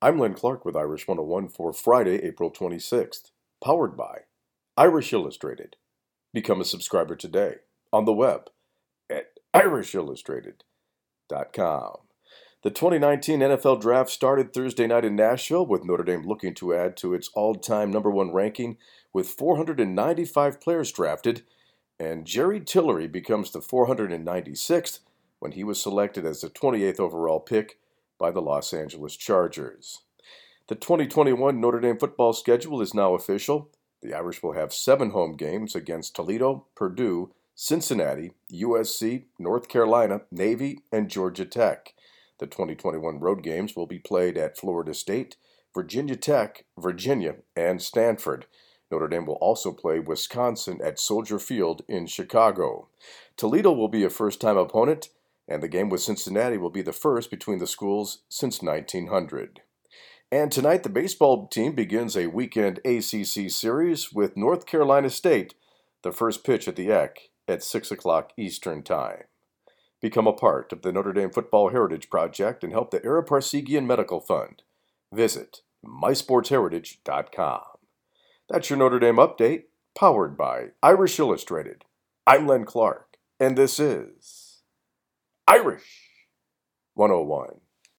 I'm Len Clark with Irish 101 for Friday, April 26th. Powered by Irish Illustrated. Become a subscriber today on the web at irishillustrated.com. The 2019 NFL Draft started Thursday night in Nashville with Notre Dame looking to add to its all time number one ranking with 495 players drafted, and Jerry Tillery becomes the 496th when he was selected as the 28th overall pick by the Los Angeles Chargers. The 2021 Notre Dame football schedule is now official. The Irish will have seven home games against Toledo, Purdue, Cincinnati, USC, North Carolina, Navy, and Georgia Tech. The 2021 road games will be played at Florida State, Virginia Tech, Virginia, and Stanford. Notre Dame will also play Wisconsin at Soldier Field in Chicago. Toledo will be a first time opponent, and the game with Cincinnati will be the first between the schools since 1900. And tonight, the baseball team begins a weekend ACC series with North Carolina State, the first pitch at the Eck at 6 o'clock Eastern Time. Become a part of the Notre Dame Football Heritage Project and help the Ara Parseghian Medical Fund. Visit mysportsheritage.com. That's your Notre Dame update, powered by Irish Illustrated. I'm Len Clark, and this is Irish 101.